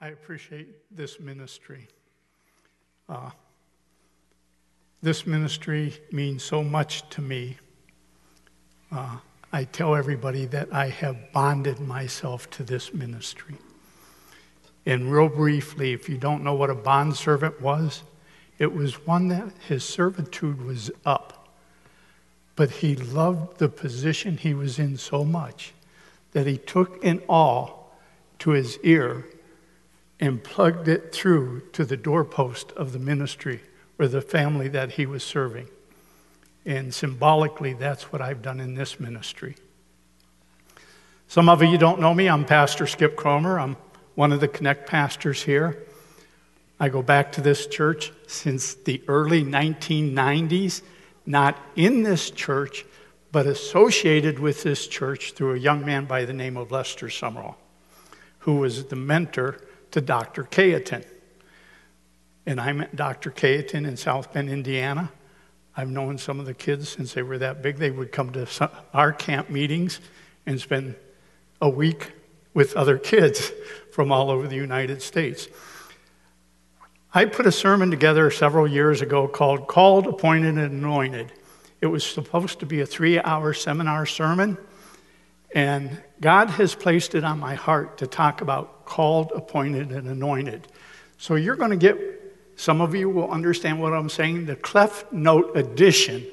I appreciate this ministry. Uh, this ministry means so much to me. Uh, I tell everybody that I have bonded myself to this ministry. And real briefly, if you don't know what a bondservant was, it was one that his servitude was up. But he loved the position he was in so much that he took an awl to his ear and plugged it through to the doorpost of the ministry or the family that he was serving. And symbolically, that's what I've done in this ministry. Some of you don't know me. I'm Pastor Skip Kromer. I'm one of the Connect pastors here. I go back to this church since the early 1990s, not in this church, but associated with this church through a young man by the name of Lester Sumrall, who was the mentor to Dr. Cayetan. And I met Dr. Cayetan in South Bend, Indiana. I've known some of the kids since they were that big. They would come to our camp meetings and spend a week with other kids from all over the United States. I put a sermon together several years ago called Called, Appointed, and Anointed. It was supposed to be a three hour seminar sermon, and God has placed it on my heart to talk about called, appointed, and anointed. So you're going to get, some of you will understand what I'm saying, the Cliff Note edition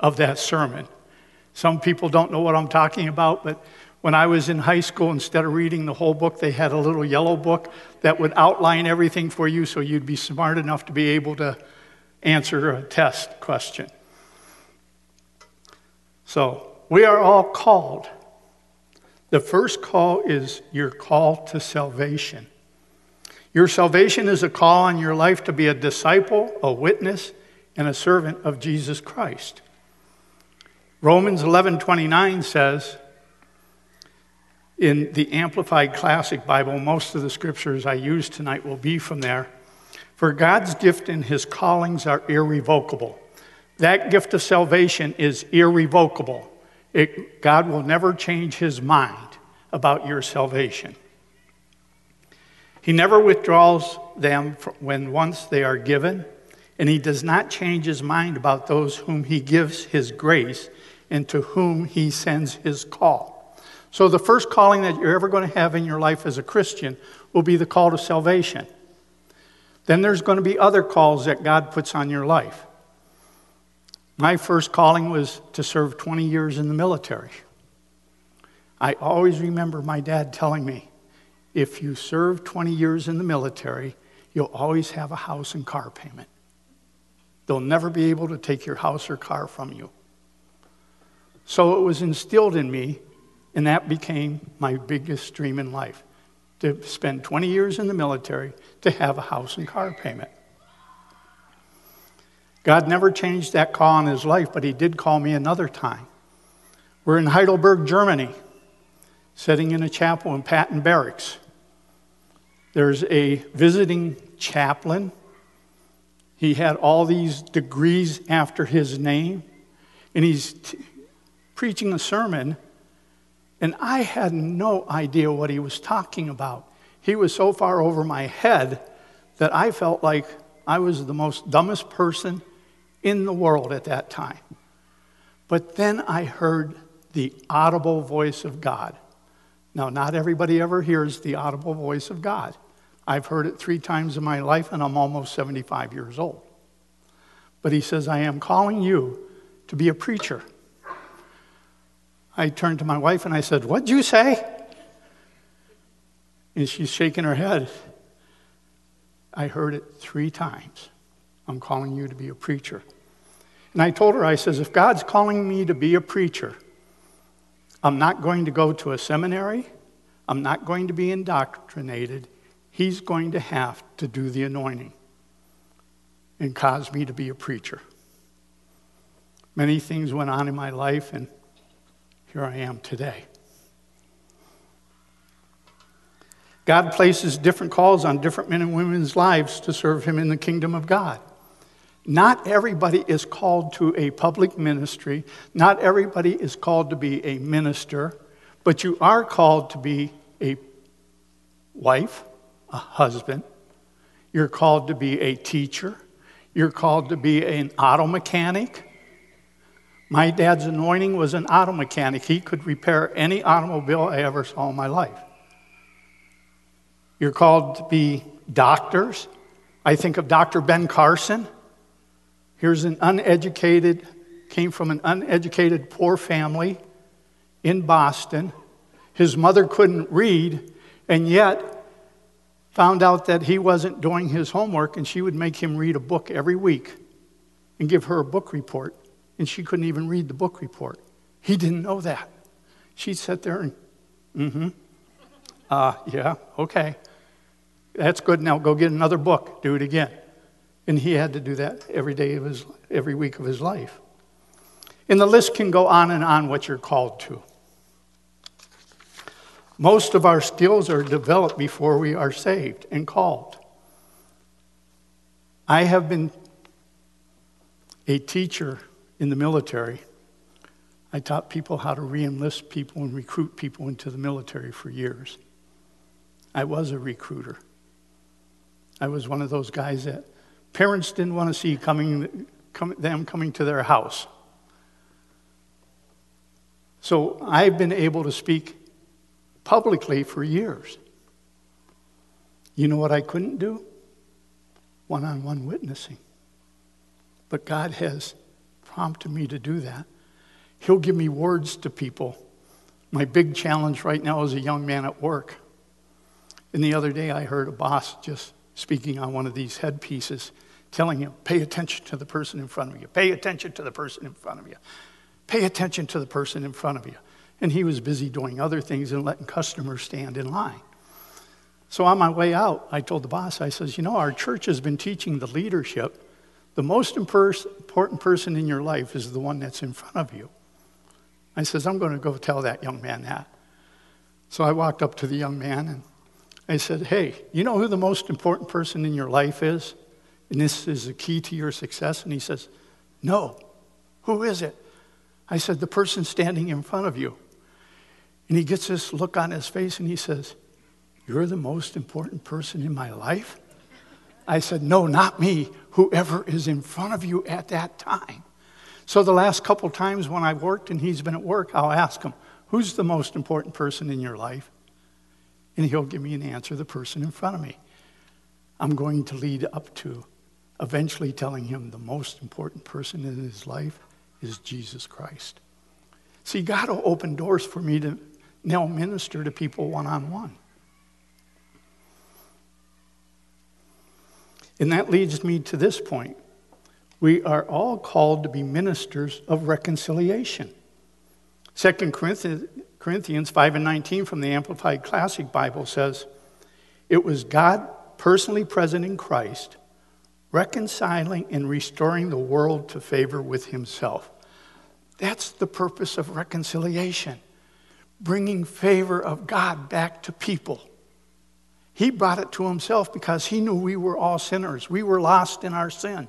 of that sermon. Some people don't know what I'm talking about, but when I was in high school, instead of reading the whole book, they had a little yellow book that would outline everything for you so you'd be smart enough to be able to answer a test question. So, we are all called. The first call is your call to salvation. Your salvation is a call on your life to be a disciple, a witness, and a servant of Jesus Christ. Romans 11:29 says in the Amplified Classic Bible, most of the scriptures I use tonight will be from there. For God's gift and his callings are irrevocable. That gift of salvation is irrevocable. It, God will never change his mind about your salvation. He never withdraws them when once they are given, and he does not change his mind about those whom he gives his grace and to whom he sends his call. So, the first calling that you're ever going to have in your life as a Christian will be the call to salvation. Then there's going to be other calls that God puts on your life. My first calling was to serve 20 years in the military. I always remember my dad telling me if you serve 20 years in the military, you'll always have a house and car payment. They'll never be able to take your house or car from you. So it was instilled in me, and that became my biggest dream in life to spend 20 years in the military to have a house and car payment. God never changed that call in his life, but he did call me another time. We're in Heidelberg, Germany, sitting in a chapel in Patton Barracks. There's a visiting chaplain. He had all these degrees after his name, and he's t- preaching a sermon, and I had no idea what he was talking about. He was so far over my head that I felt like I was the most dumbest person in the world at that time. But then I heard the audible voice of God. Now, not everybody ever hears the audible voice of God. I've heard it three times in my life, and I'm almost 75 years old. But he says, I am calling you to be a preacher. I turned to my wife and I said, What'd you say? And she's shaking her head. I heard it three times. I'm calling you to be a preacher. And I told her, I says, if God's calling me to be a preacher, I'm not going to go to a seminary. I'm not going to be indoctrinated. He's going to have to do the anointing and cause me to be a preacher. Many things went on in my life, and here I am today. God places different calls on different men and women's lives to serve Him in the kingdom of God. Not everybody is called to a public ministry. Not everybody is called to be a minister, but you are called to be a wife, a husband. You're called to be a teacher. You're called to be an auto mechanic. My dad's anointing was an auto mechanic. He could repair any automobile I ever saw in my life. You're called to be doctors. I think of Dr. Ben Carson. Here's an uneducated, came from an uneducated poor family in Boston. His mother couldn't read, and yet found out that he wasn't doing his homework, and she would make him read a book every week and give her a book report and she couldn't even read the book report. He didn't know that. She'd sit there and, mm hmm. Uh, yeah, okay. That's good. Now go get another book. Do it again. And he had to do that every day of his, every week of his life. And the list can go on and on what you're called to. Most of our skills are developed before we are saved and called. I have been a teacher in the military. I taught people how to reenlist people and recruit people into the military for years. I was a recruiter. I was one of those guys that parents didn't want to see coming, come, them coming to their house. So I've been able to speak publicly for years. You know what I couldn't do? One on one witnessing. But God has prompted me to do that. He'll give me words to people. My big challenge right now is a young man at work. And the other day I heard a boss just speaking on one of these headpieces, telling him, pay attention to the person in front of you, pay attention to the person in front of you, pay attention to the person in front of you. And he was busy doing other things and letting customers stand in line. So on my way out, I told the boss, I says, you know, our church has been teaching the leadership the most important person in your life is the one that's in front of you. I says, I'm going to go tell that young man that. So I walked up to the young man and I said, Hey, you know who the most important person in your life is? And this is the key to your success? And he says, No. Who is it? I said, The person standing in front of you. And he gets this look on his face and he says, You're the most important person in my life? I said, No, not me whoever is in front of you at that time. So the last couple times when I've worked and he's been at work, I'll ask him, Who's the most important person in your life? And he'll give me an answer, the person in front of me. I'm going to lead up to eventually telling him the most important person in his life is Jesus Christ. See, God will open doors for me to now minister to people one on one. And that leads me to this point. We are all called to be ministers of reconciliation. 2 Corinthians 5 and 19 from the Amplified Classic Bible says, It was God personally present in Christ, reconciling and restoring the world to favor with himself. That's the purpose of reconciliation, bringing favor of God back to people. He brought it to himself because he knew we were all sinners. We were lost in our sin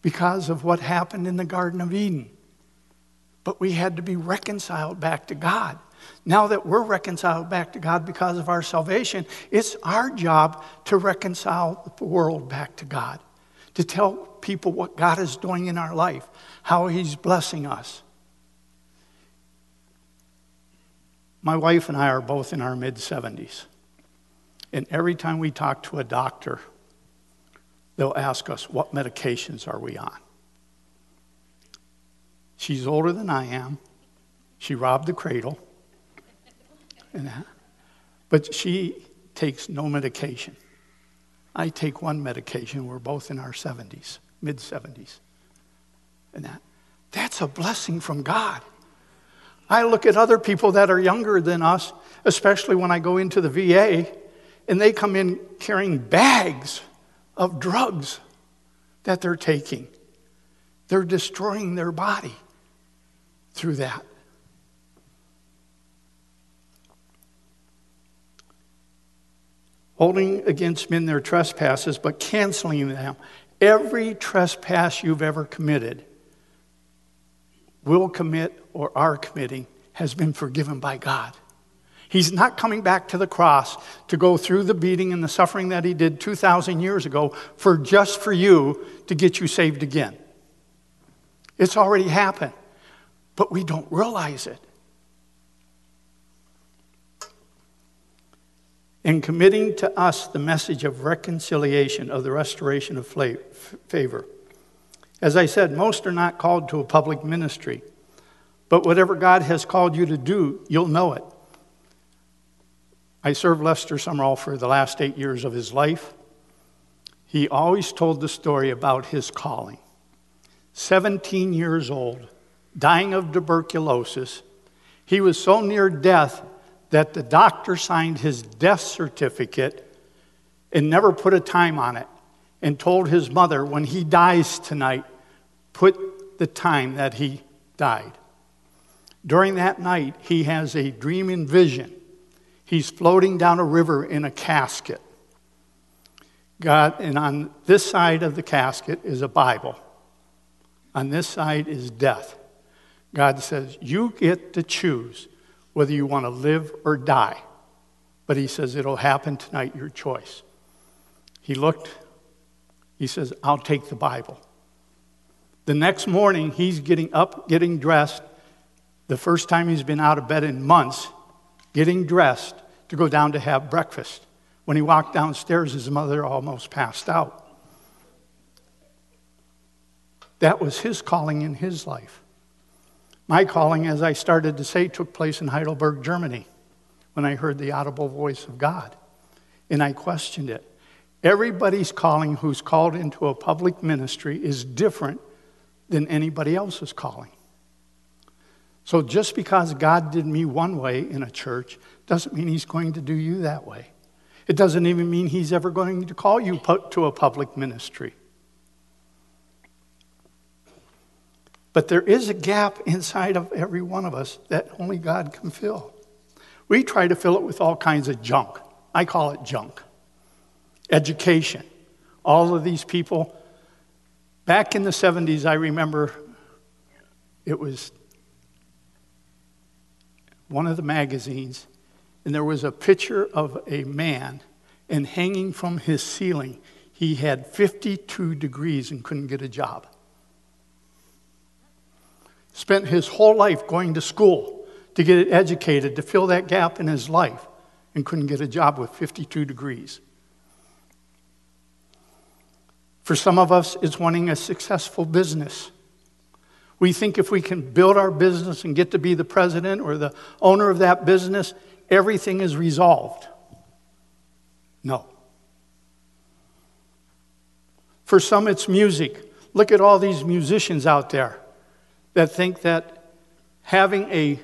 because of what happened in the Garden of Eden. But we had to be reconciled back to God. Now that we're reconciled back to God because of our salvation, it's our job to reconcile the world back to God, to tell people what God is doing in our life, how He's blessing us. My wife and I are both in our mid 70s. And every time we talk to a doctor, they'll ask us, What medications are we on? She's older than I am. She robbed the cradle. And, but she takes no medication. I take one medication. We're both in our 70s, mid 70s. And that, that's a blessing from God. I look at other people that are younger than us, especially when I go into the VA, and they come in carrying bags of drugs that they're taking. They're destroying their body through that. Holding against men their trespasses, but canceling them. Every trespass you've ever committed, will commit, or are committing, has been forgiven by God. He's not coming back to the cross to go through the beating and the suffering that he did 2,000 years ago for just for you to get you saved again. It's already happened, but we don't realize it. In committing to us the message of reconciliation, of the restoration of favor. As I said, most are not called to a public ministry, but whatever God has called you to do, you'll know it. I served Lester Sumrall for the last eight years of his life. He always told the story about his calling. 17 years old, dying of tuberculosis. He was so near death that the doctor signed his death certificate and never put a time on it and told his mother, when he dies tonight, put the time that he died. During that night, he has a dream and vision He's floating down a river in a casket. God, and on this side of the casket is a Bible. On this side is death. God says, You get to choose whether you want to live or die. But He says, It'll happen tonight, your choice. He looked, He says, I'll take the Bible. The next morning, he's getting up, getting dressed. The first time he's been out of bed in months getting dressed to go down to have breakfast. When he walked downstairs, his mother almost passed out. That was his calling in his life. My calling, as I started to say, took place in Heidelberg, Germany, when I heard the audible voice of God. And I questioned it. Everybody's calling who's called into a public ministry is different than anybody else's calling. So just because God did me one way in a church doesn't mean He's going to do you that way. It doesn't even mean He's ever going to call you to a public ministry. But there is a gap inside of every one of us that only God can fill. We try to fill it with all kinds of junk. I call it junk. Education. All of these people. Back in the 70s, I remember it was one of the magazines, and there was a picture of a man, and hanging from his ceiling, he had 52 degrees and couldn't get a job. Spent his whole life going to school to get educated, to fill that gap in his life, and couldn't get a job with 52 degrees. For some of us, it's wanting a successful business. We think if we can build our business and get to be the president or the owner of that business, everything is resolved. No. For some, it's music. Look at all these musicians out there that think that having a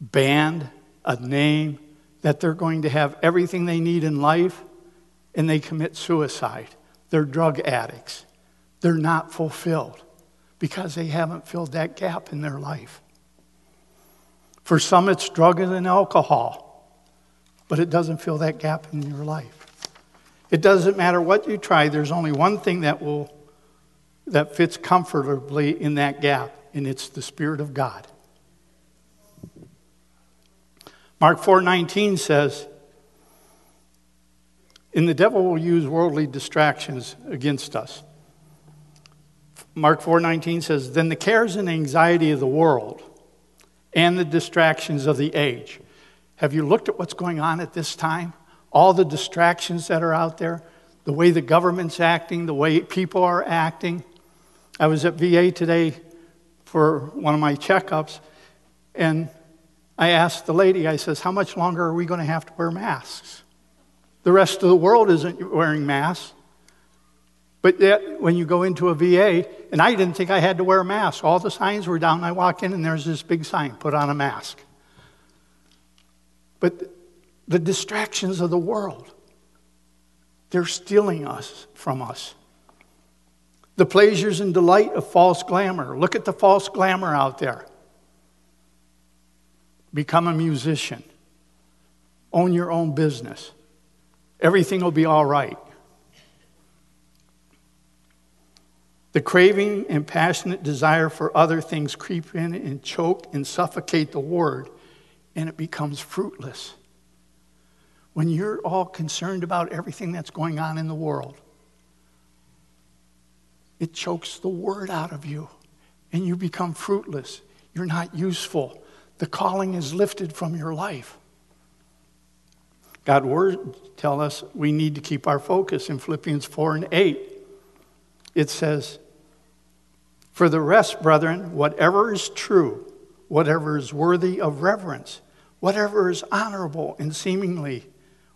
band, a name, that they're going to have everything they need in life, and they commit suicide. They're drug addicts. They're not fulfilled because they haven't filled that gap in their life. For some, it's drug and alcohol, but it doesn't fill that gap in your life. It doesn't matter what you try, there's only one thing that will that fits comfortably in that gap, and it's the Spirit of God. Mark 4:19 says, and the devil will use worldly distractions against us. Mark 4:19 says, "Then the cares and anxiety of the world and the distractions of the age." Have you looked at what's going on at this time? All the distractions that are out there, the way the government's acting, the way people are acting. I was at VA today for one of my checkups, and I asked the lady, I says, How much longer are we going to have to wear masks? The rest of the world isn't wearing masks. But yet, when you go into a VA, and I didn't think I had to wear a mask. All the signs were down. I walk in, and there's this big sign put on a mask. But the distractions of the world, they're stealing us from us. The pleasures and delight of false glamour. Look at the false glamour out there. Become a musician, own your own business. Everything will be all right. The craving and passionate desire for other things creep in and choke and suffocate the word and it becomes fruitless. When you're all concerned about everything that's going on in the world, it chokes the word out of you and you become fruitless. You're not useful. The calling is lifted from your life. God's word tell us we need to keep our focus in Philippians 4 and 8. It says, For the rest, brethren, whatever is true, whatever is worthy of reverence, whatever is honorable and seemingly,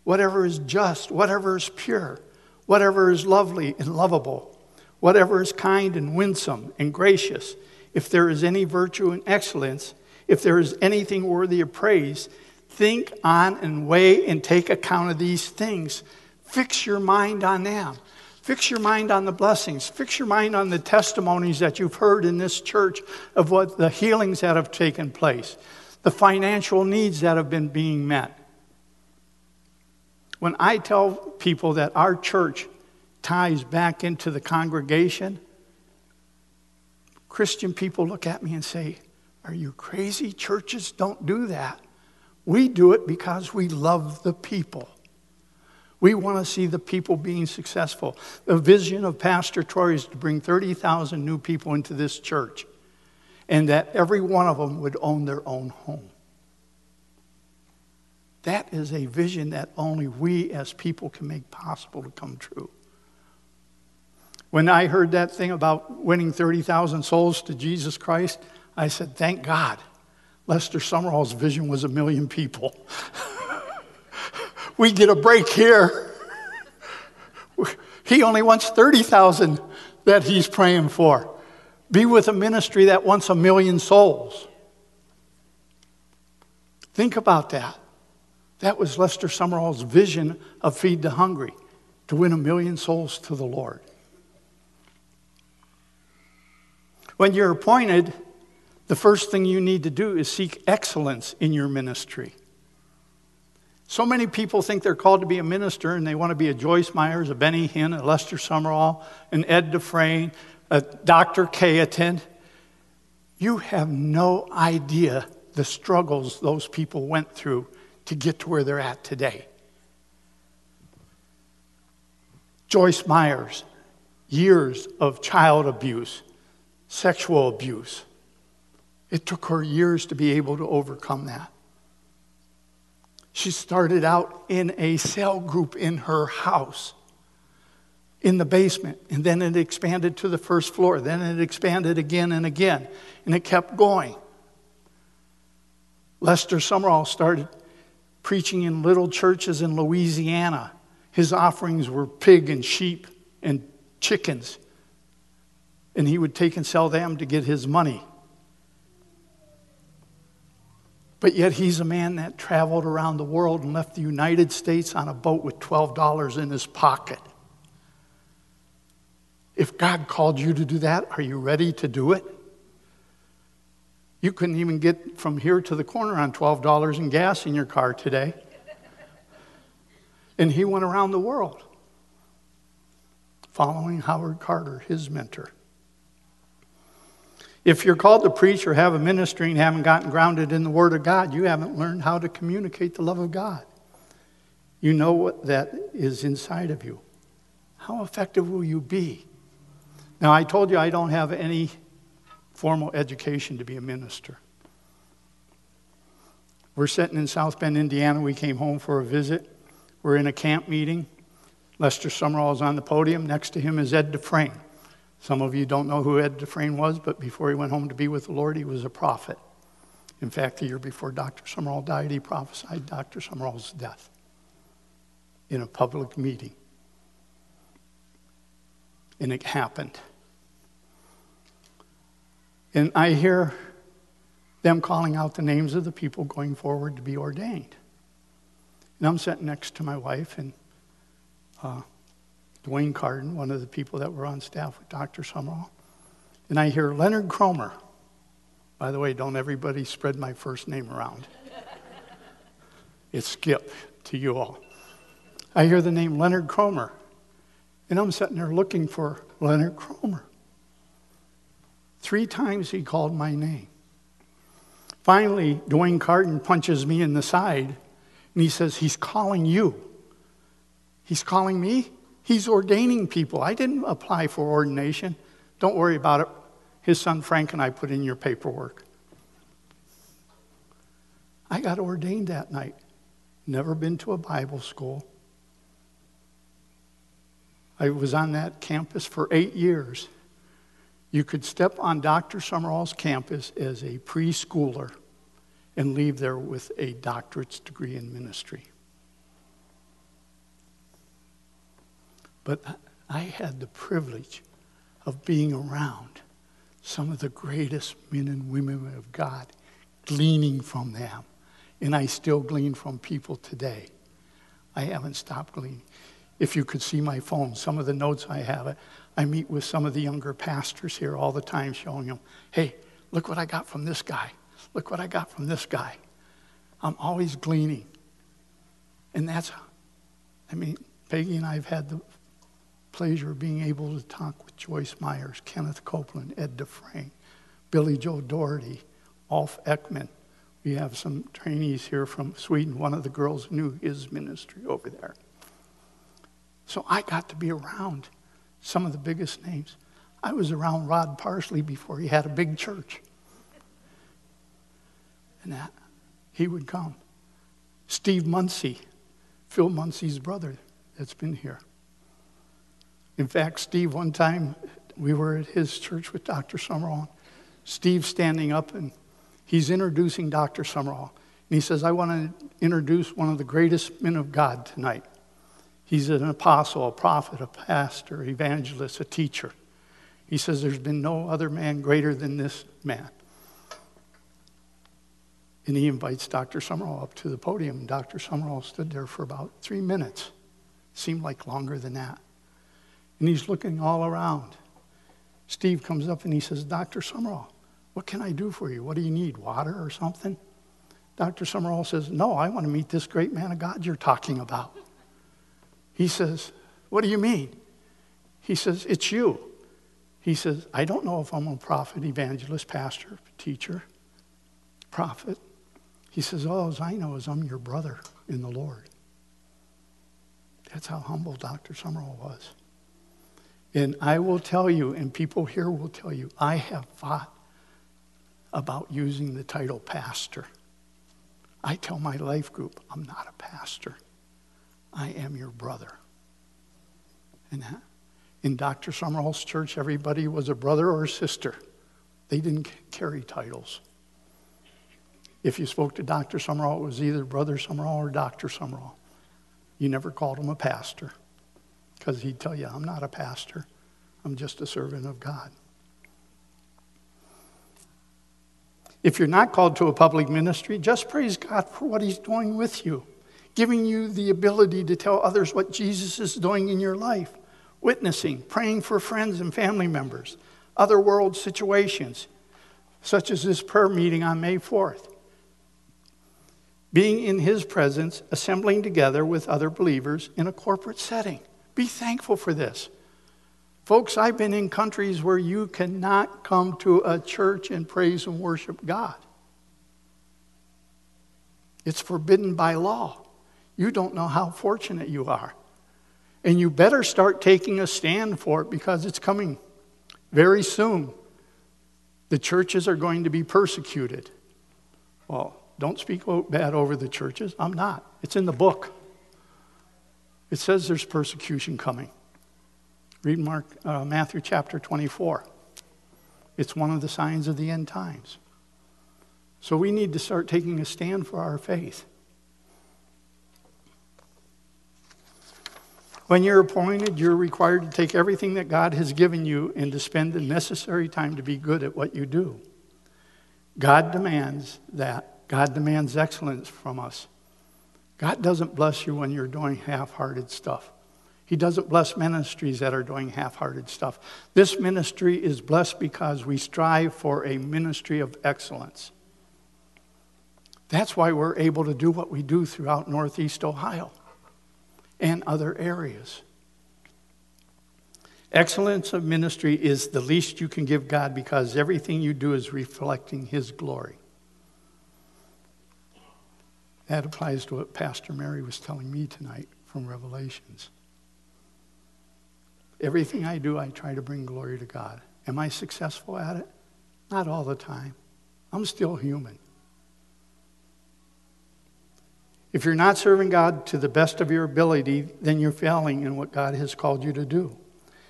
whatever is just, whatever is pure, whatever is lovely and lovable, whatever is kind and winsome and gracious, if there is any virtue and excellence, if there is anything worthy of praise, think on and weigh and take account of these things. Fix your mind on them. Fix your mind on the blessings. Fix your mind on the testimonies that you've heard in this church of what the healings that have taken place, the financial needs that have been being met. When I tell people that our church ties back into the congregation, Christian people look at me and say, Are you crazy? Churches don't do that. We do it because we love the people. We want to see the people being successful. The vision of Pastor Troy is to bring 30,000 new people into this church and that every one of them would own their own home. That is a vision that only we as people can make possible to come true. When I heard that thing about winning 30,000 souls to Jesus Christ, I said, Thank God. Lester Sumrall's vision was a million people. we get a break here. he only wants 30,000 that he's praying for. Be with a ministry that wants a million souls. Think about that. That was Lester Sumrall's vision of Feed the Hungry, to win a million souls to the Lord. When you're appointed, the first thing you need to do is seek excellence in your ministry. So many people think they're called to be a minister and they want to be a Joyce Myers, a Benny Hinn, a Lester Sumrall, an Ed Dufresne, a Dr. Cayetan. You have no idea the struggles those people went through to get to where they're at today. Joyce Myers, years of child abuse, sexual abuse. It took her years to be able to overcome that. She started out in a cell group in her house, in the basement, and then it expanded to the first floor. Then it expanded again and again, and it kept going. Lester Sumrall started preaching in little churches in Louisiana. His offerings were pig and sheep and chickens and he would take and sell them to get his money. But yet, he's a man that traveled around the world and left the United States on a boat with $12 in his pocket. If God called you to do that, are you ready to do it? You couldn't even get from here to the corner on $12 in gas in your car today. And he went around the world following Howard Carter, his mentor. If you're called to preach or have a ministry and haven't gotten grounded in the Word of God, you haven't learned how to communicate the love of God. You know what that is inside of you. How effective will you be? Now, I told you I don't have any formal education to be a minister. We're sitting in South Bend, Indiana. We came home for a visit. We're in a camp meeting. Lester Sumrall is on the podium. Next to him is Ed Dufresne. Some of you don't know who Ed Dufresne was, but before he went home to be with the Lord, he was a prophet. In fact, the year before Dr. Sumrall died, he prophesied Dr. Sumrall's death in a public meeting. And it happened. And I hear them calling out the names of the people going forward to be ordained. And I'm sitting next to my wife, and uh, Dwayne Carden, one of the people that were on staff with Dr. Sumrall. And I hear Leonard Kromer. By the way, don't everybody spread my first name around. it's Skip to you all. I hear the name Leonard Kromer. And I'm sitting there looking for Leonard Kromer. Three times he called my name. Finally, Dwayne Carton punches me in the side and he says, He's calling you. He's calling me? He's ordaining people. I didn't apply for ordination. Don't worry about it. His son Frank and I put in your paperwork. I got ordained that night. Never been to a Bible school. I was on that campus for eight years. You could step on Dr. Sumrall's campus as a preschooler and leave there with a doctorate's degree in ministry. But I had the privilege of being around some of the greatest men and women of God, gleaning from them. And I still glean from people today. I haven't stopped gleaning. If you could see my phone, some of the notes I have, I meet with some of the younger pastors here all the time, showing them, hey, look what I got from this guy. Look what I got from this guy. I'm always gleaning. And that's, I mean, Peggy and I have had the pleasure of being able to talk with Joyce Myers, Kenneth Copeland, Ed Dufresne, Billy Joe Daugherty, Ulf Ekman. We have some trainees here from Sweden. One of the girls knew his ministry over there. So I got to be around some of the biggest names. I was around Rod Parsley before he had a big church. And that, he would come. Steve Munsey, Phil Munsey's brother, that's been here. In fact, Steve, one time we were at his church with Dr. Sumrall. Steve standing up and he's introducing Dr. Sumrall. And he says, I want to introduce one of the greatest men of God tonight. He's an apostle, a prophet, a pastor, evangelist, a teacher. He says there's been no other man greater than this man. And he invites Dr. Sumrall up to the podium. Dr. Sumrall stood there for about three minutes. Seemed like longer than that. And he's looking all around. Steve comes up and he says, Dr. Sumrall, what can I do for you? What do you need? Water or something? Dr. Sumrall says, No, I want to meet this great man of God you're talking about. He says, What do you mean? He says, It's you. He says, I don't know if I'm a prophet, evangelist, pastor, teacher, prophet. He says, All I know is I'm your brother in the Lord. That's how humble Dr. Sumrall was. And I will tell you, and people here will tell you, I have fought about using the title pastor. I tell my life group, I'm not a pastor. I am your brother. And in Dr. Sumrall's church, everybody was a brother or a sister. They didn't carry titles. If you spoke to Dr. Sumrall, it was either Brother Sumrall or Dr. Sumrall. You never called him a pastor because he'd tell you, I'm not a pastor, I'm just a servant of God. If you're not called to a public ministry, just praise God for what He's doing with you giving you the ability to tell others what Jesus is doing in your life, witnessing, praying for friends and family members, other world situations, such as this prayer meeting on May 4th. Being in His presence, assembling together with other believers in a corporate setting. Be thankful for this. Folks, I've been in countries where you cannot come to a church and praise and worship God. It's forbidden by law you don't know how fortunate you are. And you better start taking a stand for it because it's coming very soon. The churches are going to be persecuted. Well, don't speak bad over the churches. I'm not. It's in the book. It says there's persecution coming. Read Mark, uh, Matthew chapter 24. It's one of the signs of the end times. So we need to start taking a stand for our faith. When you're appointed, you're required to take everything that God has given you and to spend the necessary time to be good at what you do. God demands that. God demands excellence from us. God doesn't bless you when you're doing half hearted stuff. He doesn't bless ministries that are doing half hearted stuff. This ministry is blessed because we strive for a ministry of excellence. That's why we're able to do what we do throughout Northeast Ohio and other areas. Excellence of ministry is the least you can give God because everything you do is reflecting His glory. That applies to what Pastor Mary was telling me tonight from Revelations. Everything I do, I try to bring glory to God. Am I successful at it? Not all the time. I'm still human. If you're not serving God to the best of your ability, then you're failing in what God has called you to do.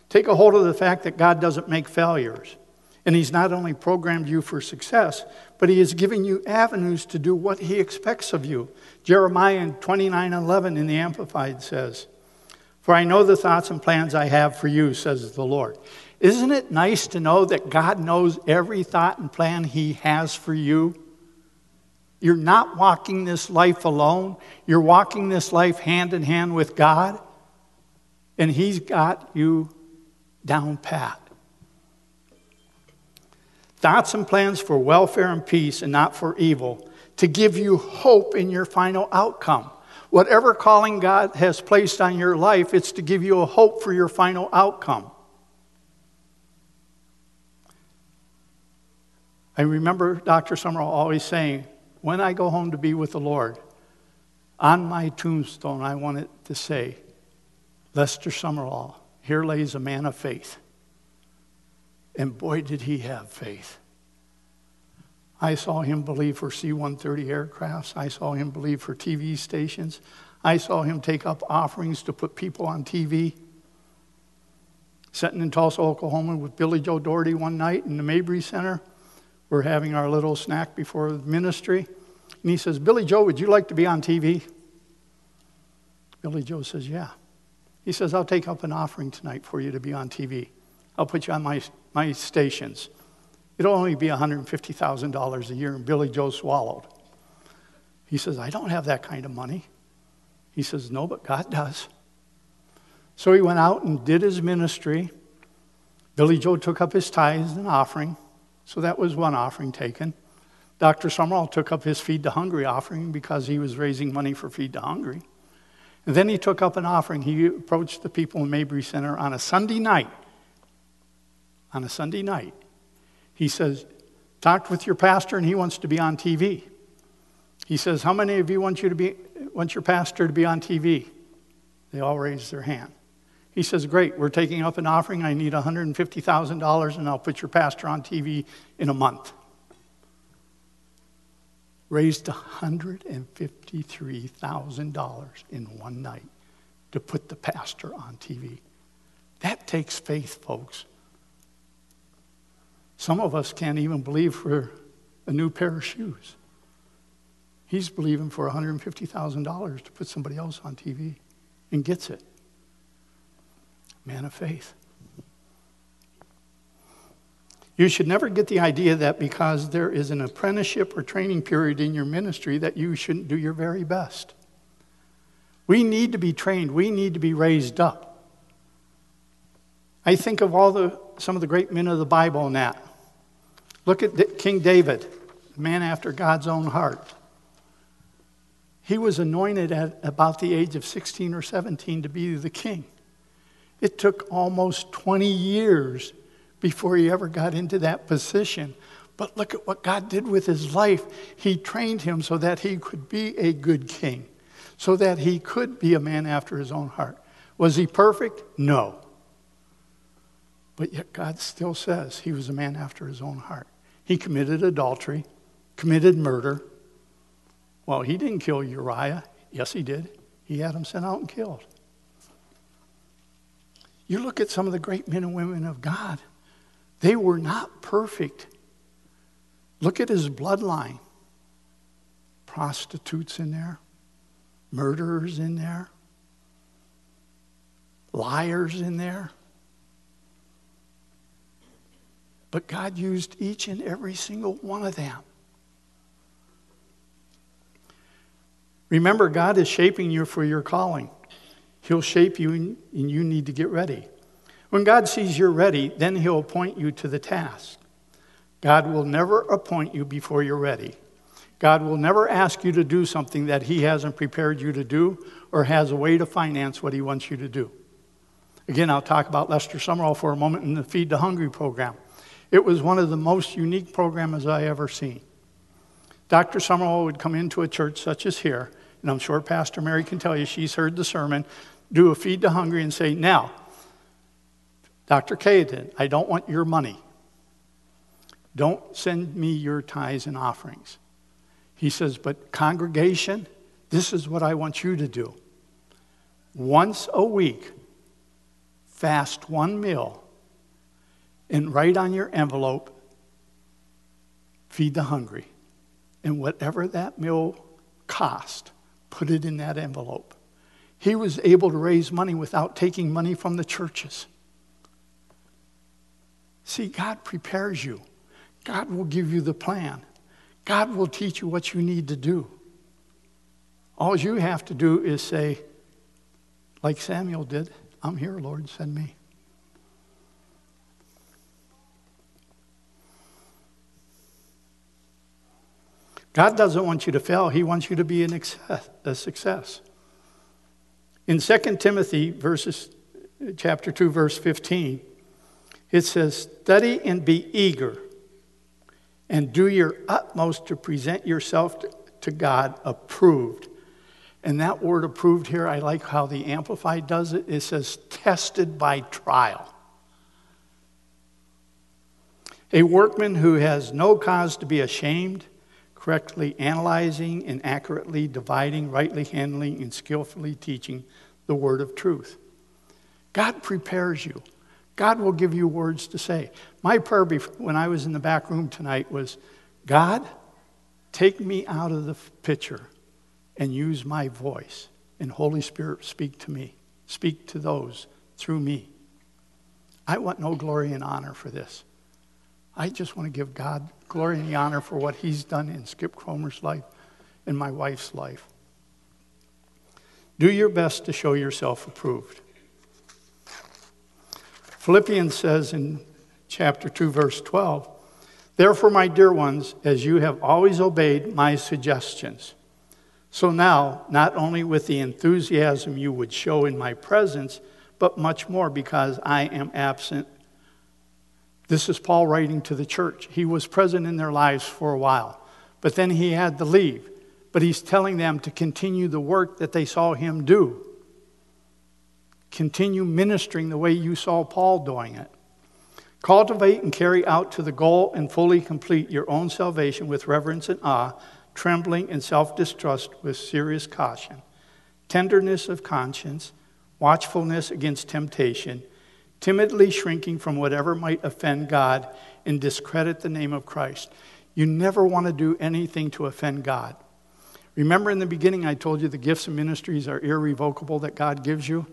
Take a hold of the fact that God doesn't make failures. And He's not only programmed you for success, but He is giving you avenues to do what He expects of you. Jeremiah 29 11 in the Amplified says, For I know the thoughts and plans I have for you, says the Lord. Isn't it nice to know that God knows every thought and plan He has for you? You're not walking this life alone. You're walking this life hand in hand with God, and He's got you down pat. Thoughts and plans for welfare and peace and not for evil, to give you hope in your final outcome. Whatever calling God has placed on your life, it's to give you a hope for your final outcome. I remember Dr. Sumrall always saying, when I go home to be with the Lord, on my tombstone, I want it to say, Lester Sumrall, here lays a man of faith. And boy, did he have faith. I saw him believe for C 130 aircrafts. I saw him believe for TV stations. I saw him take up offerings to put people on TV. Sitting in Tulsa, Oklahoma with Billy Joe Daugherty one night in the Mabry Center. We're having our little snack before ministry. And he says, Billy Joe, would you like to be on TV? Billy Joe says, Yeah. He says, I'll take up an offering tonight for you to be on TV. I'll put you on my, my stations. It'll only be $150,000 a year. And Billy Joe swallowed. He says, I don't have that kind of money. He says, No, but God does. So he went out and did his ministry. Billy Joe took up his tithes and offering. So that was one offering taken. Dr. Sumrall took up his Feed the Hungry offering because he was raising money for Feed the Hungry. And then he took up an offering. He approached the people in Mabry Center on a Sunday night. On a Sunday night. He says, Talked with your pastor and he wants to be on TV. He says, How many of you want, you to be, want your pastor to be on TV? They all raise their hand. He says, Great, we're taking up an offering. I need $150,000 and I'll put your pastor on TV in a month. Raised $153,000 in one night to put the pastor on TV. That takes faith, folks. Some of us can't even believe for a new pair of shoes. He's believing for $150,000 to put somebody else on TV and gets it man of faith. You should never get the idea that because there is an apprenticeship or training period in your ministry that you shouldn't do your very best. We need to be trained, we need to be raised up. I think of all the some of the great men of the Bible in that. Look at King David, man after God's own heart. He was anointed at about the age of 16 or 17 to be the king. It took almost 20 years before he ever got into that position. But look at what God did with his life. He trained him so that he could be a good king, so that he could be a man after his own heart. Was he perfect? No. But yet God still says he was a man after his own heart. He committed adultery, committed murder. Well, he didn't kill Uriah. Yes, he did. He had him sent out and killed. You look at some of the great men and women of God, they were not perfect. Look at his bloodline prostitutes in there, murderers in there, liars in there. But God used each and every single one of them. Remember, God is shaping you for your calling. He'll shape you, and you need to get ready. When God sees you're ready, then He'll appoint you to the task. God will never appoint you before you're ready. God will never ask you to do something that He hasn't prepared you to do or has a way to finance what He wants you to do. Again, I'll talk about Lester Sumrall for a moment in the Feed the Hungry program. It was one of the most unique programs I ever seen. Dr. Sumrall would come into a church such as here, and I'm sure Pastor Mary can tell you she's heard the sermon, do a feed the hungry, and say, Now, Dr. Caden, I don't want your money. Don't send me your tithes and offerings. He says, But congregation, this is what I want you to do. Once a week, fast one meal, and write on your envelope, feed the hungry. And whatever that meal cost, put it in that envelope. He was able to raise money without taking money from the churches. See, God prepares you. God will give you the plan. God will teach you what you need to do. All you have to do is say, like Samuel did, I'm here, Lord, send me. God doesn't want you to fail, He wants you to be excess, a success. In 2 Timothy verses, chapter 2, verse 15, it says, Study and be eager, and do your utmost to present yourself to God approved. And that word approved here, I like how the Amplified does it. It says, tested by trial. A workman who has no cause to be ashamed correctly analyzing and accurately dividing, rightly handling, and skillfully teaching the word of truth. God prepares you. God will give you words to say. My prayer before, when I was in the back room tonight was God, take me out of the picture and use my voice. And Holy Spirit, speak to me. Speak to those through me. I want no glory and honor for this. I just want to give God glory and honor for what He's done in Skip Kromer's life and my wife's life. Do your best to show yourself approved. Philippians says in chapter 2, verse 12, Therefore, my dear ones, as you have always obeyed my suggestions, so now, not only with the enthusiasm you would show in my presence, but much more because I am absent this is Paul writing to the church. He was present in their lives for a while, but then he had to leave. But he's telling them to continue the work that they saw him do. Continue ministering the way you saw Paul doing it. Cultivate and carry out to the goal and fully complete your own salvation with reverence and awe, trembling and self distrust with serious caution, tenderness of conscience, watchfulness against temptation timidly shrinking from whatever might offend God and discredit the name of Christ. You never want to do anything to offend God. Remember in the beginning, I told you the gifts and ministries are irrevocable that God gives you?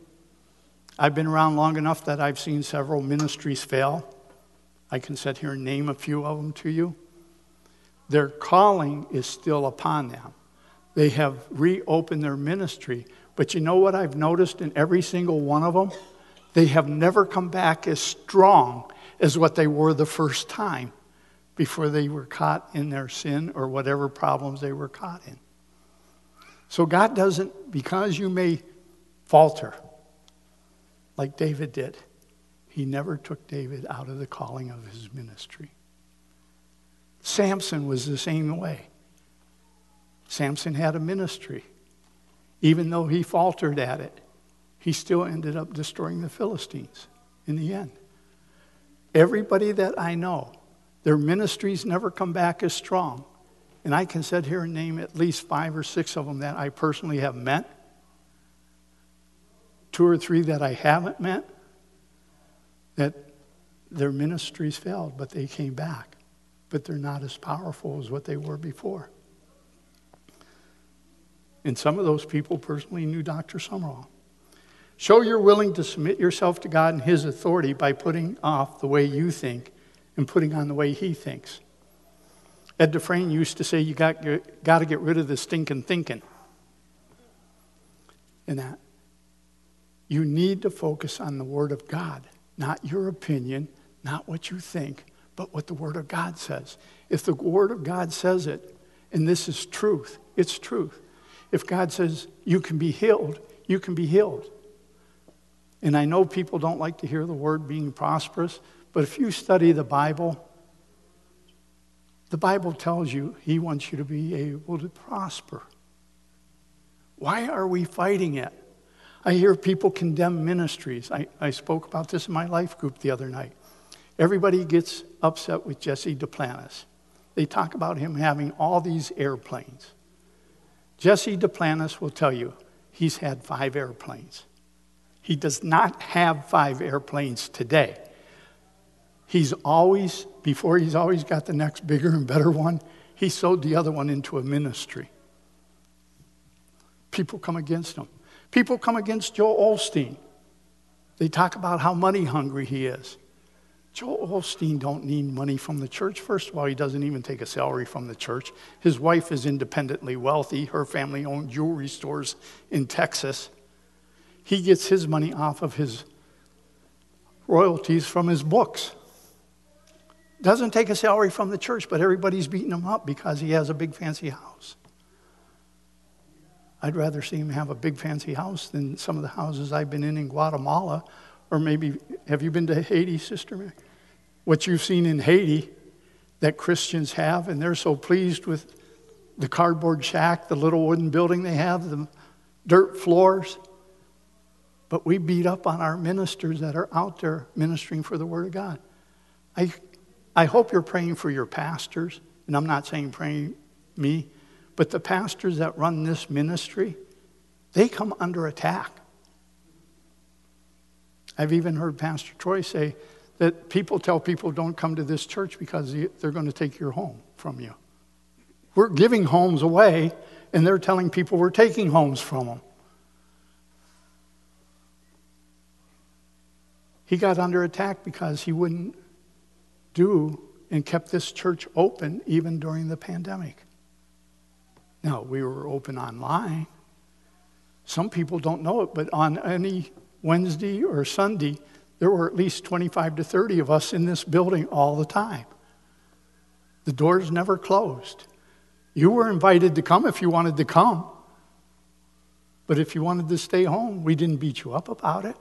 I've been around long enough that I've seen several ministries fail. I can sit here and name a few of them to you. Their calling is still upon them. They have reopened their ministry. But you know what I've noticed in every single one of them? They have never come back as strong as what they were the first time before they were caught in their sin or whatever problems they were caught in. So God doesn't, because you may falter like David did, he never took David out of the calling of his ministry. Samson was the same way. Samson had a ministry, even though he faltered at it he still ended up destroying the Philistines in the end. Everybody that I know, their ministries never come back as strong. And I can sit here and name at least five or six of them that I personally have met, two or three that I haven't met, that their ministries failed, but they came back. But they're not as powerful as what they were before. And some of those people personally knew Dr. Sumrall. Show you're willing to submit yourself to God and His authority by putting off the way you think and putting on the way He thinks. Ed Dufresne used to say, You got, got to get rid of the stinking thinking. And that you need to focus on the Word of God, not your opinion, not what you think, but what the Word of God says. If the Word of God says it, and this is truth, it's truth. If God says you can be healed, you can be healed. And I know people don't like to hear the word being prosperous, but if you study the Bible, The Bible tells you He wants you to be able to prosper. Why are we fighting it? I hear people condemn ministries. I, I spoke about this in my life group the other night. Everybody gets upset with Jesse Duplantis. They talk about him having all these airplanes. Jesse Duplantis will tell you he's had five airplanes. He does not have five airplanes today. He's always, before he's always got the next bigger and better one, he sewed the other one into a ministry. People come against him. People come against Joel Osteen. They talk about how money hungry he is. Joel Osteen don't need money from the church. First of all, he doesn't even take a salary from the church. His wife is independently wealthy. Her family owned jewelry stores in Texas. He gets his money off of his royalties from his books. Doesn't take a salary from the church, but everybody's beating him up because he has a big fancy house. I'd rather see him have a big fancy house than some of the houses I've been in in Guatemala. Or maybe, have you been to Haiti, Sister What you've seen in Haiti that Christians have, and they're so pleased with the cardboard shack, the little wooden building they have, the dirt floors. But we beat up on our ministers that are out there ministering for the Word of God. I, I hope you're praying for your pastors, and I'm not saying praying me. But the pastors that run this ministry, they come under attack. I've even heard Pastor Troy say that people tell people don't come to this church because they're going to take your home from you. We're giving homes away, and they're telling people we're taking homes from them. He got under attack because he wouldn't do and kept this church open even during the pandemic. Now, we were open online. Some people don't know it, but on any Wednesday or Sunday, there were at least 25 to 30 of us in this building all the time. The doors never closed. You were invited to come if you wanted to come. But if you wanted to stay home, we didn't beat you up about it.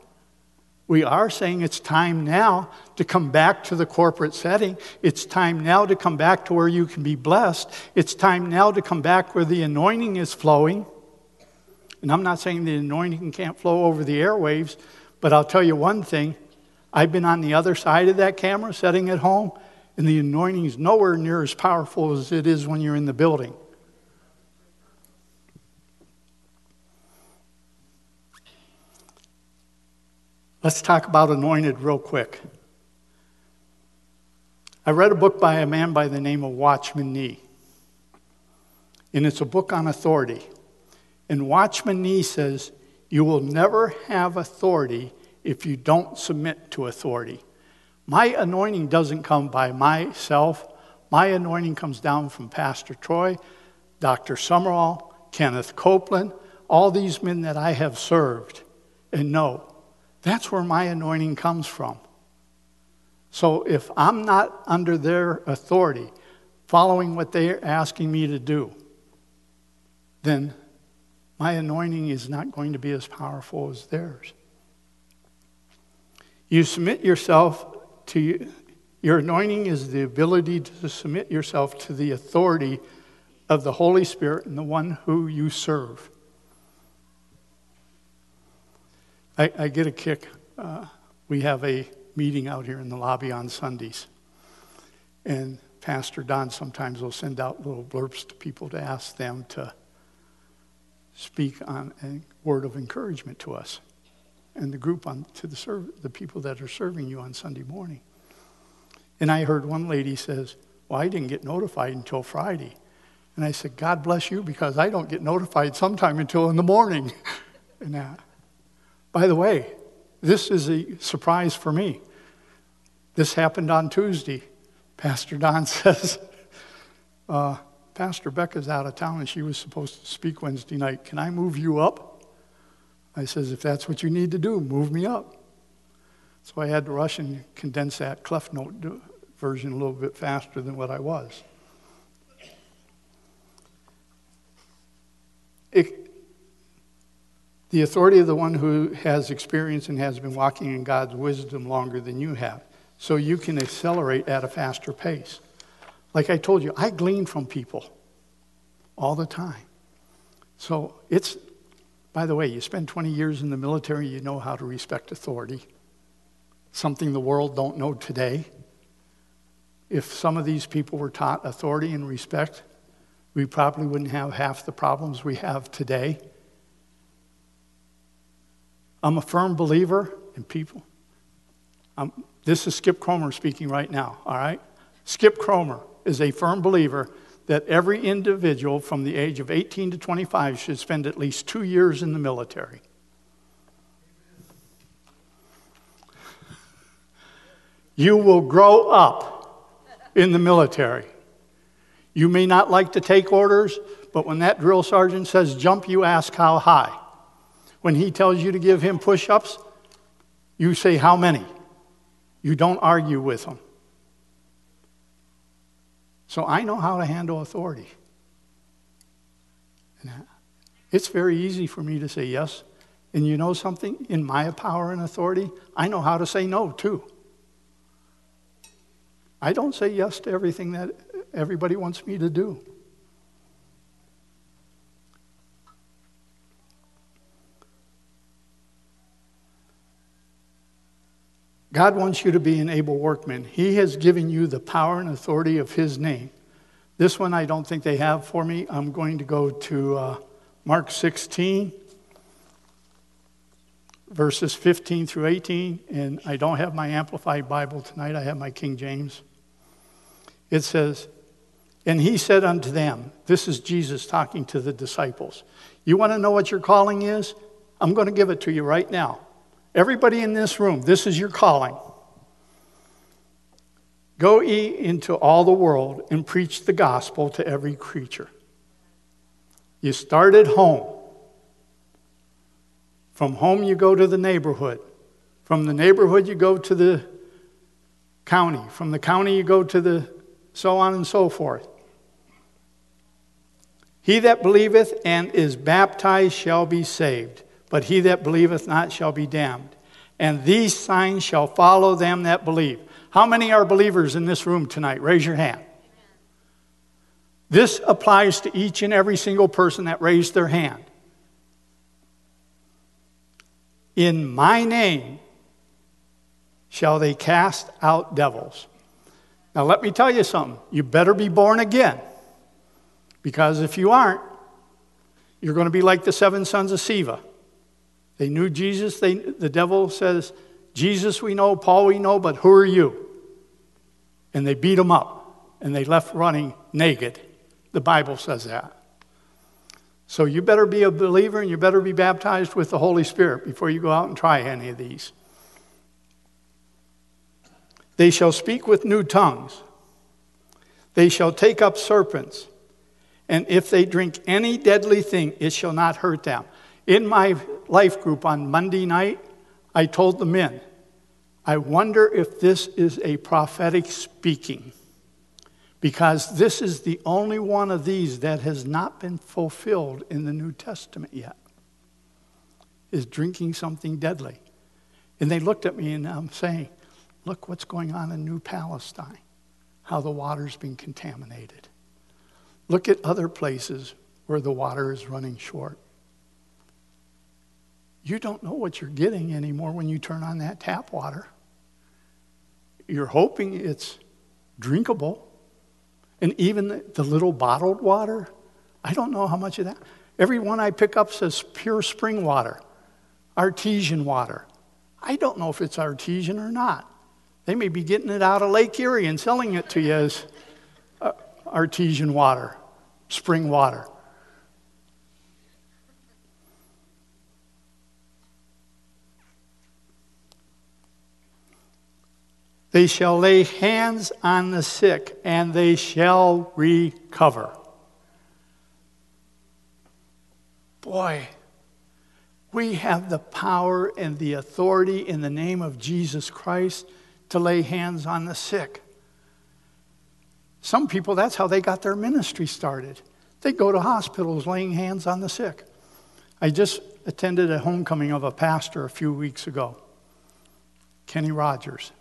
We are saying it's time now to come back to the corporate setting. It's time now to come back to where you can be blessed. It's time now to come back where the anointing is flowing. And I'm not saying the anointing can't flow over the airwaves, but I'll tell you one thing. I've been on the other side of that camera sitting at home, and the anointing is nowhere near as powerful as it is when you're in the building. Let's talk about anointed real quick. I read a book by a man by the name of Watchman Nee. And it's a book on authority. And Watchman Nee says, You will never have authority if you don't submit to authority. My anointing doesn't come by myself. My anointing comes down from Pastor Troy, Dr. Sumrall, Kenneth Copeland, all these men that I have served and know that's where my anointing comes from. So if I'm not under their authority, following what they're asking me to do, then my anointing is not going to be as powerful as theirs. You submit yourself to your anointing is the ability to submit yourself to the authority of the Holy Spirit and the one who you serve. I, I get a kick. Uh, we have a meeting out here in the lobby on Sundays. And Pastor Don sometimes will send out little blurbs to people to ask them to speak on a word of encouragement to us and the group on to the serv- the people that are serving you on Sunday morning. And I heard one lady says, "Well, I didn't get notified until Friday." And I said, "God bless you because I don't get notified sometime until in the morning." and uh, by the way, this is a surprise for me. This happened on Tuesday. Pastor Don says, uh, Pastor Becca's out of town and she was supposed to speak Wednesday night. Can I move you up? I says, if that's what you need to do, move me up. So I had to rush and condense that Cliff Note version a little bit faster than what I was. It, the authority of the one who has experience and has been walking in God's wisdom longer than you have. So you can accelerate at a faster pace. Like I told you, I glean from people all the time. So it's, by the way, you spend 20 years in the military, you know how to respect authority. Something the world don't know today. If some of these people were taught authority and respect, we probably wouldn't have half the problems we have today. I'm a firm believer in people. I'm, this is Skip Kromer speaking right now, all right? Skip Kromer is a firm believer that every individual from the age of 18 to 25 should spend at least two years in the military. You will grow up in the military. You may not like to take orders, but when that drill sergeant says jump, you ask how high. When he tells you to give him push ups, you say how many. You don't argue with him. So I know how to handle authority. It's very easy for me to say yes. And you know something? In my power and authority, I know how to say no too. I don't say yes to everything that everybody wants me to do. God wants you to be an able workman. He has given you the power and authority of His name. This one I don't think they have for me. I'm going to go to uh, Mark 16, verses 15 through 18, and I don't have my Amplified Bible tonight. I have my King James. It says, And he said unto them, This is Jesus talking to the disciples. You want to know what your calling is? I'm going to give it to you right now. Everybody in this room, this is your calling. Go ye into all the world and preach the gospel to every creature. You start at home. From home, you go to the neighborhood. From the neighborhood, you go to the county. From the county, you go to the so on and so forth. He that believeth and is baptized shall be saved but he that believeth not shall be damned. And these signs shall follow them that believe. How many are believers in this room tonight? Raise your hand. This applies to each and every single person that raised their hand. In my name shall they cast out devils. Now, let me tell you something. You better be born again. Because if you aren't, you're going to be like the seven sons of Sceva. They knew Jesus. They, the devil says, Jesus we know, Paul we know, but who are you? And they beat him up and they left running naked. The Bible says that. So you better be a believer and you better be baptized with the Holy Spirit before you go out and try any of these. They shall speak with new tongues. They shall take up serpents. And if they drink any deadly thing, it shall not hurt them. In my life group on Monday night, I told the men, I wonder if this is a prophetic speaking. Because this is the only one of these that has not been fulfilled in the New Testament yet. Is drinking something deadly. And they looked at me and I'm saying, look what's going on in New Palestine, how the water's been contaminated. Look at other places where the water is running short you don't know what you're getting anymore when you turn on that tap water. You're hoping it's drinkable. And even the, the little bottled water, I don't know how much of that. Every one I pick up says pure spring water, artesian water. I don't know if it's artesian or not. They may be getting it out of Lake Erie and selling it to you as uh, artesian water, spring water. They shall lay hands on the sick and they shall recover. Boy, we have the power and the authority in the name of Jesus Christ to lay hands on the sick. Some people, that's how they got their ministry started. They go to hospitals laying hands on the sick. I just attended a homecoming of a pastor a few weeks ago, Kenny Rogers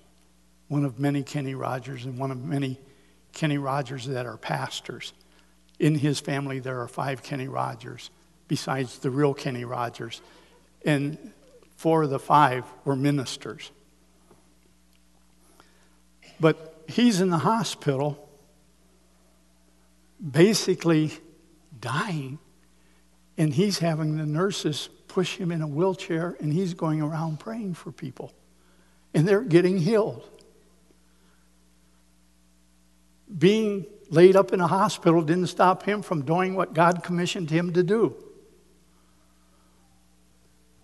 one of many Kenny Rogers and one of many Kenny Rogers that are pastors. In his family, there are five Kenny Rogers, besides the real Kenny Rogers. And four of the five were ministers. But he's in the hospital, basically dying, and he's having the nurses push him in a wheelchair, and he's going around praying for people. And they're getting healed. Being laid up in a hospital didn't stop him from doing what God commissioned him to do.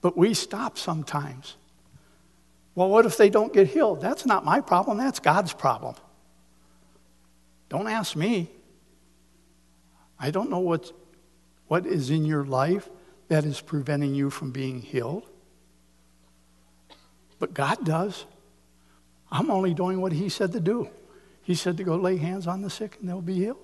But we stop sometimes. Well, what if they don't get healed? That's not my problem, that's God's problem. Don't ask me. I don't know what, what is in your life that is preventing you from being healed. But God does. I'm only doing what He said to do. He said to go lay hands on the sick and they'll be healed.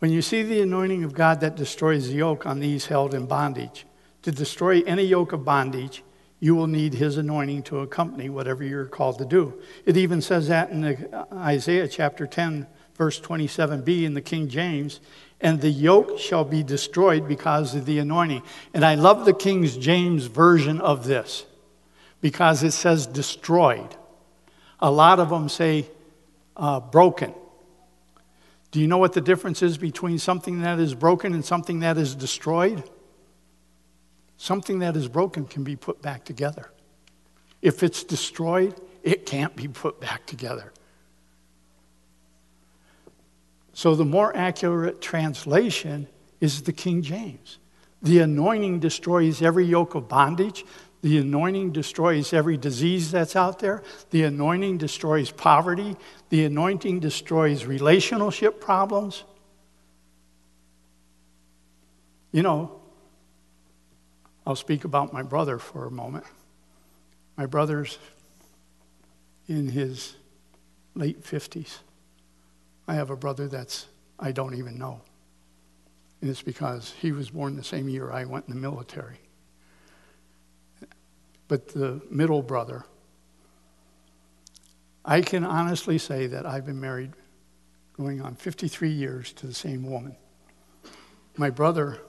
When you see the anointing of God that destroys the yoke on these held in bondage, to destroy any yoke of bondage, you will need his anointing to accompany whatever you're called to do. It even says that in Isaiah chapter 10, verse 27b in the King James, and the yoke shall be destroyed because of the anointing. And I love the King James version of this because it says destroyed. A lot of them say uh, broken. Do you know what the difference is between something that is broken and something that is destroyed? Something that is broken can be put back together. If it's destroyed, it can't be put back together. So the more accurate translation is the King James. The anointing destroys every yoke of bondage. The anointing destroys every disease that's out there. The anointing destroys poverty. The anointing destroys relationship problems. You know, I'll speak about my brother for a moment. My brother's in his late 50s. I have a brother that's I don't even know. And it's because he was born the same year I went in the military. But the middle brother, I can honestly say that I've been married going on 53 years to the same woman. My brother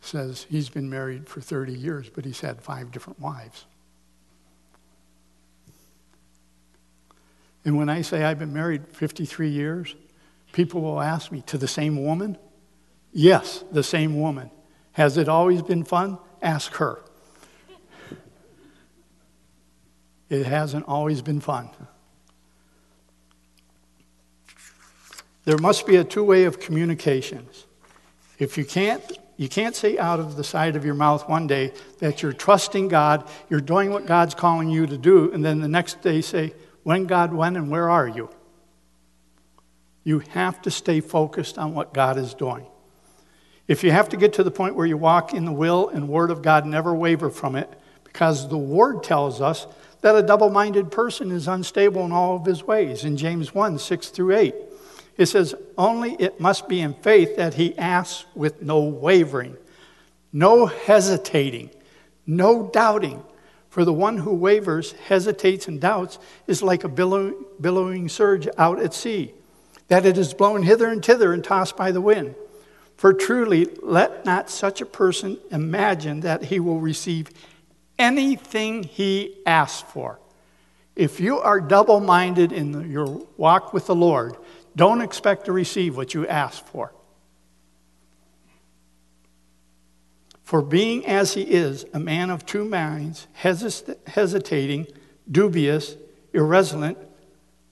says he's been married for 30 years, but he's had five different wives. And when I say I've been married 53 years, people will ask me, to the same woman? Yes, the same woman. Has it always been fun? Ask her. It hasn't always been fun. There must be a two way of communications. If you can't, you can't say out of the side of your mouth one day that you're trusting God, you're doing what God's calling you to do, and then the next day say, When God, when, and where are you? You have to stay focused on what God is doing. If you have to get to the point where you walk in the will and word of God, never waver from it, because the word tells us that a double minded person is unstable in all of his ways in James 1 6 through 8. It says, Only it must be in faith that he asks with no wavering, no hesitating, no doubting. For the one who wavers, hesitates, and doubts is like a billow, billowing surge out at sea, that it is blown hither and thither and tossed by the wind. For truly, let not such a person imagine that he will receive anything he asks for. If you are double minded in your walk with the Lord, don't expect to receive what you ask for. For being as he is, a man of two minds, hesitating, dubious, irresolute,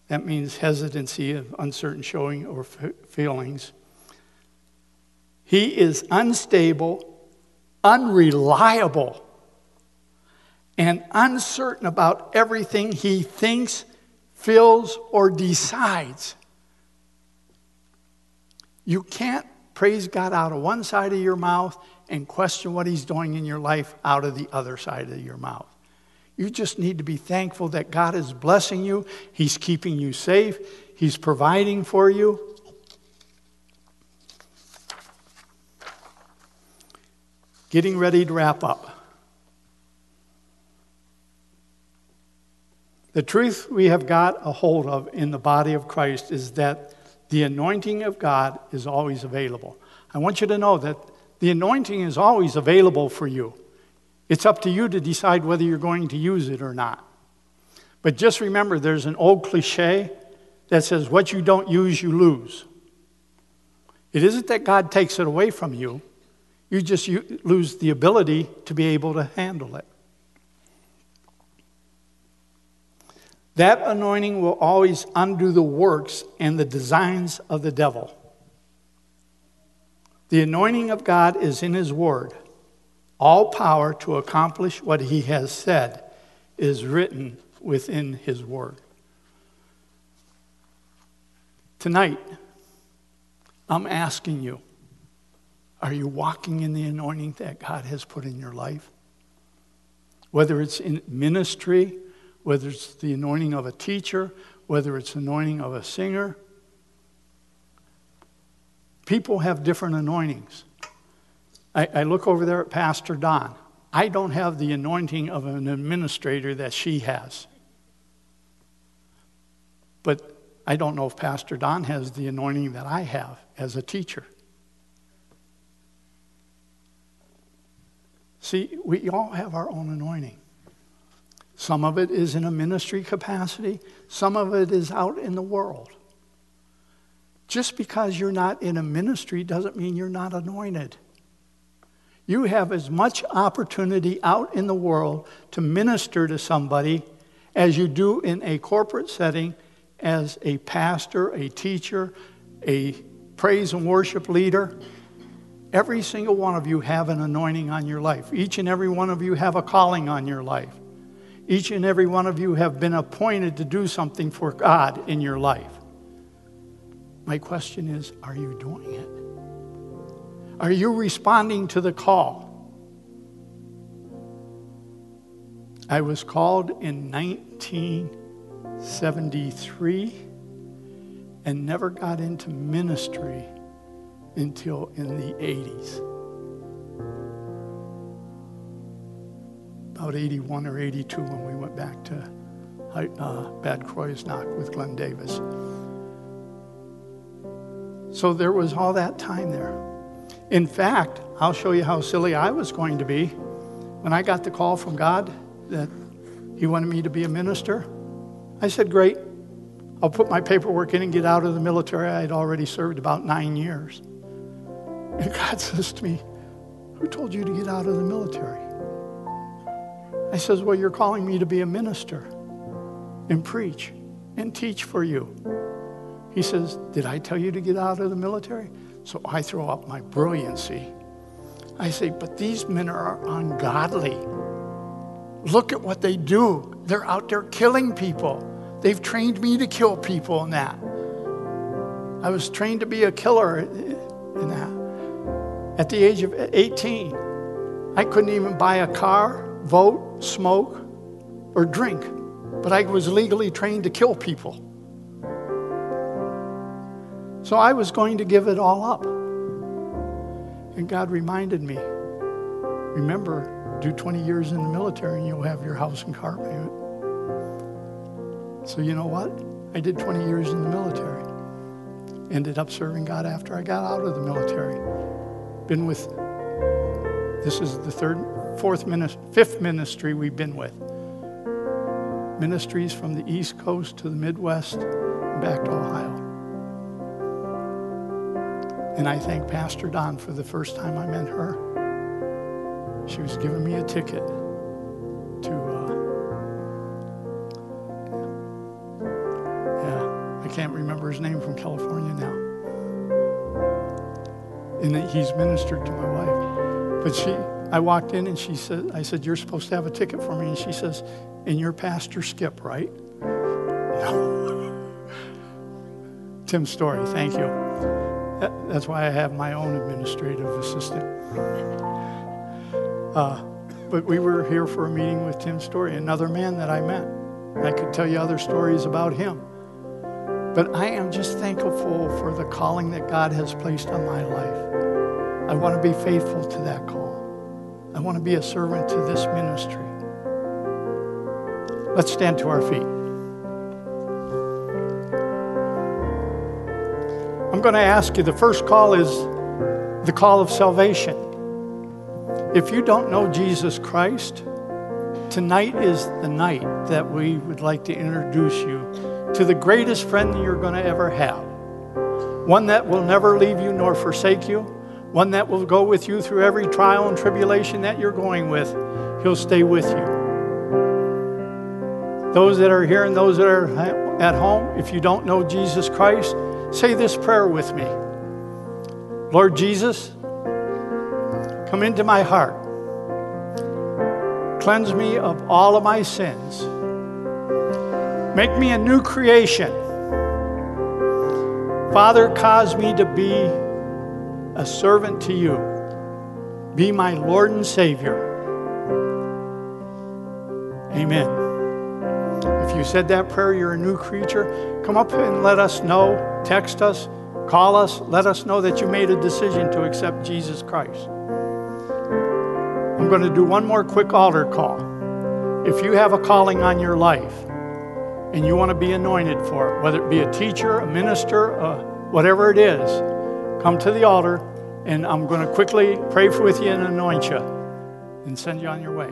that means hesitancy of uncertain showing or feelings. He is unstable, unreliable and uncertain about everything he thinks, feels, or decides. You can't praise God out of one side of your mouth and question what he's doing in your life out of the other side of your mouth. You just need to be thankful that God is blessing you, he's keeping you safe, he's providing for you. Getting ready to wrap up. The truth we have got a hold of in the body of Christ is that the anointing of God is always available. I want you to know that the anointing is always available for you. It's up to you to decide whether you're going to use it or not. But just remember there's an old cliche that says, What you don't use, you lose. It isn't that God takes it away from you, you just lose the ability to be able to handle it. That anointing will always undo the works and the designs of the devil. The anointing of God is in His Word. All power to accomplish what He has said is written within His Word. Tonight, I'm asking you are you walking in the anointing that God has put in your life? Whether it's in ministry, whether it's the anointing of a teacher, whether it's anointing of a singer. People have different anointings. I, I look over there at Pastor Don. I don't have the anointing of an administrator that she has. But I don't know if Pastor Don has the anointing that I have as a teacher. See, we all have our own anointing. Some of it is in a ministry capacity, some of it is out in the world. Just because you're not in a ministry doesn't mean you're not anointed. You have as much opportunity out in the world to minister to somebody as you do in a corporate setting as a pastor, a teacher, a praise and worship leader. Every single one of you have an anointing on your life. Each and every one of you have a calling on your life. Each and every one of you have been appointed to do something for God in your life. My question is are you doing it? Are you responding to the call? I was called in 1973 and never got into ministry until in the 80s. about 81 or 82 when we went back to uh, Bad Kreuznach with Glenn Davis. So there was all that time there. In fact, I'll show you how silly I was going to be when I got the call from God that He wanted me to be a minister. I said, Great, I'll put my paperwork in and get out of the military. I had already served about nine years. And God says to me, Who told you to get out of the military? I says, Well, you're calling me to be a minister and preach and teach for you. He says, Did I tell you to get out of the military? So I throw up my brilliancy. I say, But these men are ungodly. Look at what they do. They're out there killing people. They've trained me to kill people in that. I was trained to be a killer in that. At the age of 18, I couldn't even buy a car vote, smoke, or drink, but I was legally trained to kill people. So I was going to give it all up. And God reminded me remember, do 20 years in the military and you'll have your house and car payment. So you know what? I did 20 years in the military. Ended up serving God after I got out of the military. Been with, this is the third, fourth ministry, fifth ministry we've been with. Ministries from the East Coast to the Midwest back to Ohio. And I thank Pastor Don for the first time I met her. She was giving me a ticket to, uh, yeah, I can't remember his name from California now. And he's ministered to my wife. But she, I walked in and she said, I said, You're supposed to have a ticket for me. And she says, And you're Pastor Skip, right? No. Tim Story, thank you. That, that's why I have my own administrative assistant. Uh, but we were here for a meeting with Tim Story, another man that I met. I could tell you other stories about him. But I am just thankful for the calling that God has placed on my life. I want to be faithful to that call. I want to be a servant to this ministry. Let's stand to our feet. I'm going to ask you the first call is the call of salvation. If you don't know Jesus Christ, tonight is the night that we would like to introduce you to the greatest friend that you're going to ever have. One that will never leave you nor forsake you, one that will go with you through every trial and tribulation that you're going with. He'll stay with you. Those that are here and those that are at home, if you don't know Jesus Christ, say this prayer with me Lord Jesus, come into my heart. Cleanse me of all of my sins. Make me a new creation. Father, cause me to be a servant to you. Be my Lord and Savior. Amen. If you said that prayer, you're a new creature. Come up and let us know. Text us, call us, let us know that you made a decision to accept Jesus Christ. I'm going to do one more quick altar call. If you have a calling on your life and you want to be anointed for it, whether it be a teacher, a minister, uh, whatever it is, come to the altar and I'm going to quickly pray with you and anoint you and send you on your way.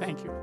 Thank you.